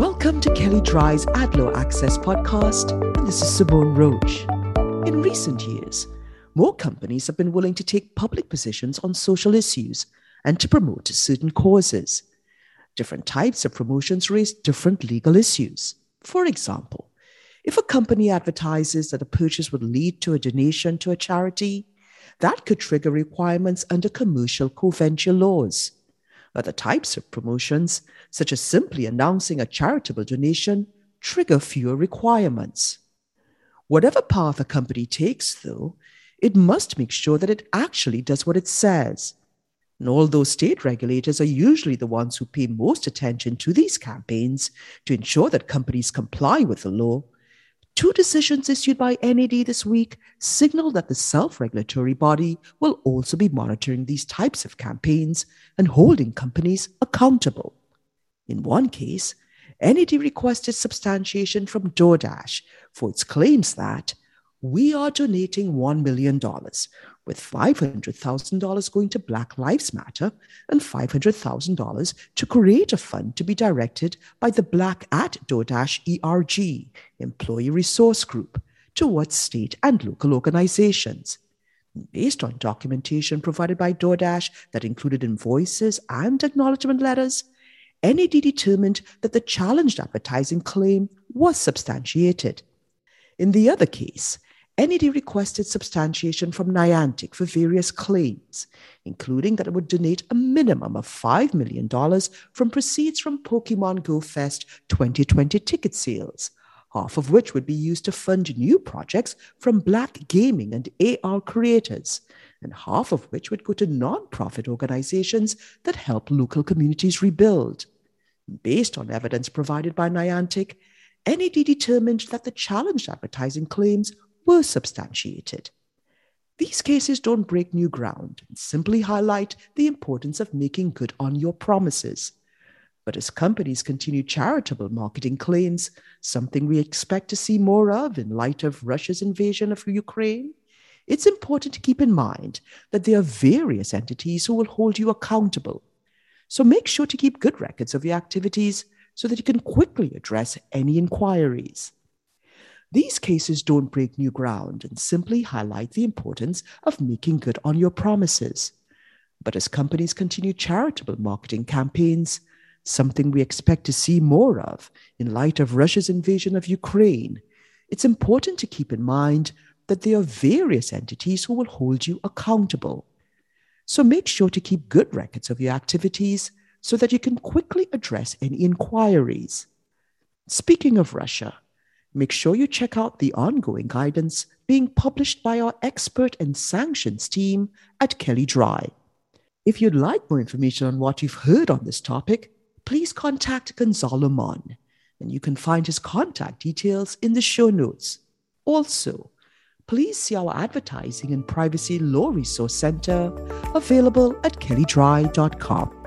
Welcome to Kelley Drye's Ad Law Access podcast, and this is Simone Roach. In recent years, more companies have been willing to take public positions on social issues and to promote certain causes. Different types of promotions raise different legal issues. For example, if a company advertises that a purchase would lead to a donation to a charity, that could trigger requirements under commercial co-venture laws. Other types of promotions, such as simply announcing a charitable donation, trigger fewer requirements. Whatever path a company takes, though, it must make sure that it actually does what it says. And although state regulators are usually the ones who pay most attention to these campaigns to ensure that companies comply with the law, Two decisions issued by NAD this week signal that the self regulatory body will also be monitoring these types of campaigns and holding companies accountable. In one case, NAD requested substantiation from DoorDash for its claims that we are donating $1 million, with $500,000 going to Black Lives Matter and $500,000 to create a fund to be directed by the Black at DoorDash ERG, Employee Resource Group, towards state and local organizations. Based on documentation provided by DoorDash that included invoices and acknowledgement letters, NAD determined that the challenged advertising claim was substantiated. In the other case, NAD requested substantiation from Niantic for various claims, including that it would donate a minimum of $5 million from proceeds from Pokemon Go Fest 2020 ticket sales, half of which would be used to fund new projects from Black gaming and AR creators, and half of which would go to non-profit organizations that help local communities rebuild. Based on evidence provided by Niantic, NAD determined that the challenged advertising claims were substantiated. These cases don't break new ground and simply highlight the importance of making good on your promises. But as companies continue charitable marketing claims, something we expect to see more of in light of Russia's invasion of Ukraine, it's important to keep in mind that there are various entities who will hold you accountable. So make sure to keep good records of your activities so that you can quickly address any inquiries. These cases don't break new ground and simply highlight the importance of making good on your promises. But as companies continue charitable marketing campaigns, something we expect to see more of in light of Russia's invasion of Ukraine, it's important to keep in mind that there are various entities who will hold you accountable. So make sure to keep good records of your activities so that you can quickly address any inquiries. Speaking of Russia, make sure you check out the ongoing guidance being published by our expert and sanctions team at Kelley Drye. If you'd like more information on what you've heard on this topic, please contact Gonzalo Mon, and you can find his contact details in the show notes. Also, please see our advertising and privacy law resource center available at kelleydrye.com.